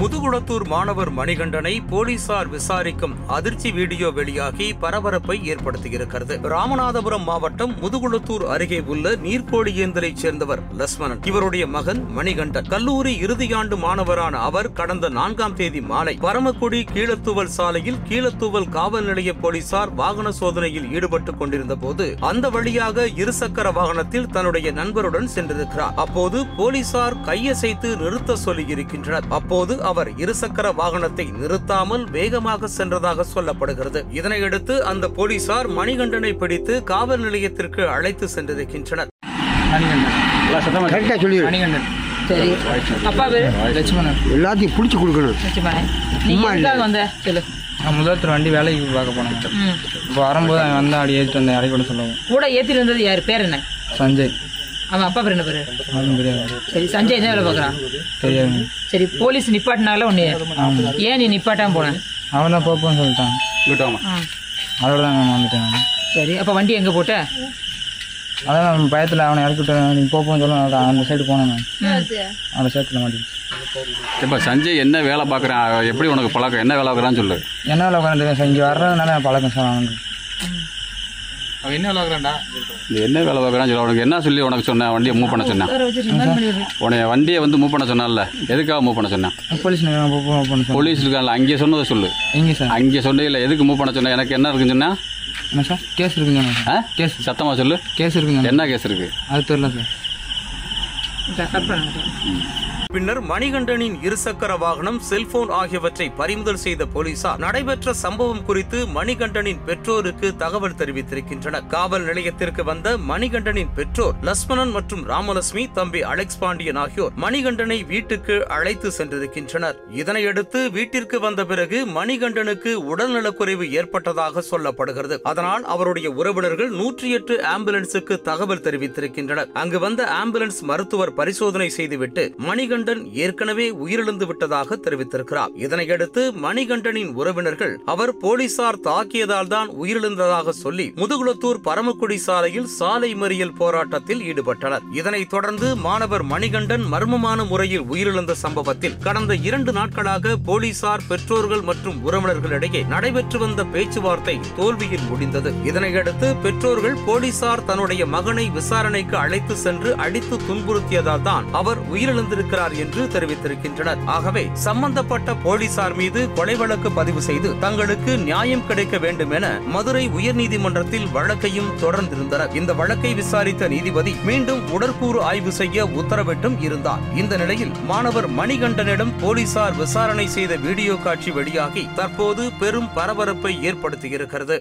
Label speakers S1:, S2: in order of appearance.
S1: முதுகுளத்தூர் மாணவர் மணிகண்டனை போலீசார் விசாரிக்கும் அதிர்ச்சி வீடியோ வெளியாகி பரபரப்பை ஏற்படுத்தியிருக்கிறது. ராமநாதபுரம் மாவட்டம் முதுகுளத்தூர் அருகே உள்ள நீர்க்கோழியேந்தலைச் சேர்ந்தவர் லஸ்மணன். இவருடைய மகன் மணிகண்டன். கல்லூரி இறுதியாண்டு மாணவரான அவர் கடந்த நான்காம் தேதி மாலை பரமக்குடி கீழத்தூவல் சாலையில் கீழத்தூவல் காவல் நிலைய போலீசார் வாகன சோதனையில் ஈடுபட்டுக் கொண்டிருந்த போது அந்த வழியாக இருசக்கர வாகனத்தில் தன்னுடைய நண்பருடன் சென்றிருக்கிறார். அப்போது போலீசார் கையசைத்து நிறுத்த சொல்லியிருக்கின்றனர். அப்போது அவர் இருசக்கர வாகனத்தை நிறுத்தாமல் வேகமாக சென்றதாக சொல்லப்படுகிறது. இதனையடுத்து அந்த போலீசார் மணிகண்டனை பிடித்து காவல் நிலையத்திற்கு அழைத்து சென்றிருக்கின்றனர்.
S2: எல்லாத்தையும் பிடிச்சி கொடுக்கணும்.
S3: லட்சுமணன் நீ எதுக்காக வந்த? சொல்லு.
S4: நான் வண்டி வேலைக்கு பார்க்க போனேன். இப்போ வரும்போது அவன் வந்தா அப்படி ஏற்றிட்டு வந்தேன். சொல்லுவோம்.
S3: கூட ஏத்திட்டு வந்தது யாரு? பேர் என்ன?
S4: சஞ்சய்.
S3: அவன் அப்பா பேர் என்ன பேரு? சரி சஞ்சய் என்ன வேலை பார்க்கறான் சரி போலீஸ் நிப்பாட்டினால ஒண்ணு ஏன் நீ நிப்பாட்டாம போன?
S4: அவன் தான் போப்போன்னு சொல்லிட்டான்
S3: ஆ.
S4: அதோட தான் நான் வந்துட்டேன்
S3: சரி அப்ப வண்டி எங்க போட்ட?
S4: அதான் நான் பயத்தில் அவனை இறக்கிட்டு நீ போப்போன்னு சொல்ல அந்த சைடு போனேன் நான். அந்த சைட்டில் மாட்டி
S5: இப்போ சஞ்சய் என்ன வேலை பார்க்குறான் எப்படி உனக்கு பழக்கம்? என்ன வேலை பார்க்குறான்னு சொல்லு.
S4: என்ன வேலை உட்காந்து சார் இங்கே வர்றதுனால பழக்கம் சார் அவனுக்கு.
S5: என்ன வேலை பார்க்குறான்னு சொல்லு. உனக்கு என்ன சொல்லி உனக்கு சொன்னேன் வண்டியை மூவ் பண்ண சொன்னேன். உன்னை வண்டியை வந்து மூவ் பண்ண சொன்னால எதுக்காக மூவ் பண்ண சொன்னேன்?
S4: போலீஸ் சொன்னேன்.
S5: போலீஸ் இருக்கான்ல அங்கே சொன்னதை சொல்லு.
S4: எங்கே சார்?
S5: அங்கே சொன்னதில்ல எதுக்கு மூவ் பண்ண சொன்னேன் எனக்கு என்ன இருக்குன்னு சொன்னா?
S4: என்ன சார்? கேஸ் இருக்குங்க சொன்னேன். கேஸ்
S5: சத்தமாக சொல்லு.
S4: கேஸ் இருக்குங்க
S5: என்ன கேஸ் இருக்கு?
S4: அது தெரியல சார்.
S1: பின்னர் மணிகண்டனின் இருசக்கர வாகனம் செல்போன் ஆகியவற்றை பறிமுதல் செய்த போலீசார் நடைபெற்ற சம்பவம் குறித்து மணிகண்டனின் பெற்றோருக்கு தகவல் தெரிவித்திருக்கின்றனர். காவல் நிலையத்திற்கு வந்த மணிகண்டனின் பெற்றோர் லஸ்மணன் மற்றும் ராமலட்சுமி தம்பி அலெக்ஸ் பாண்டியன் ஆகியோர் மணிகண்டனை வீட்டுக்கு அழைத்து சென்றிருக்கின்றனர். இதனையடுத்து வீட்டிற்கு வந்த பிறகு மணிகண்டனுக்கு உடல்நலக்குறைவு ஏற்பட்டதாக சொல்லப்படுகிறது. அதனால் அவருடைய உறவினர்கள் நூற்றி எட்டு ஆம்புலன்ஸுக்கு தகவல் தெரிவித்திருக்கின்றனர். அங்கு வந்த ஆம்புலன்ஸ் மருத்துவர் பரிசோதனை செய்துவிட்டு மணிகண்டன் ஏற்கனவே உயிரிழந்து விட்டதாக தெரிவித்திருக்கிறார். இதனையடுத்து மணிகண்டனின் உறவினர்கள் அவர் போலீசார் தாக்கியதால் தான் உயிரிழந்ததாக சொல்லி முதுகுளத்தூர் பரமக்குடி சாலையில் சாலை மறியல் போராட்டத்தில் ஈடுபட்டனர். இதனைத் தொடர்ந்து மாணவர் மணிகண்டன் மர்மமான முறையில் உயிரிழந்த சம்பவத்தில் கடந்த இரண்டு நாட்களாக போலீசார் பெற்றோர்கள் மற்றும் உறவினர்களிடையே நடைபெற்று வந்த பேச்சுவார்த்தை தோல்வியில் முடிந்தது. இதனையடுத்து பெற்றோர்கள் போலீசார் தன்னுடைய மகனை விசாரணைக்கு அழைத்து சென்று அடித்து துன்புறுத்தியதால் தான் அவர் உயிரிழந்திருக்கிறார் என்று தெரிவித்திருக்கின்றனர். ஆகவே சம்பந்தப்பட்ட போலீசார் மீது கொலை வழக்கு பதிவு செய்து தங்களுக்கு நியாயம் கிடைக்க வேண்டும் என மதுரை உயர்நீதிமன்றத்தில் வழக்கையும் தொடர்ந்திருந்தனர். இந்த வழக்கை விசாரித்த நீதிபதி மீண்டும் உடற்கூறு ஆய்வு செய்ய உத்தரவிட்டும் இருந்தார். இந்த நிலையில் மாணவர் மணிகண்டனிடம் போலீசார் விசாரணை செய்த வீடியோ காட்சி வெளியாகி தற்போது பெரும் பரபரப்பை ஏற்படுத்தியிருக்கிறது.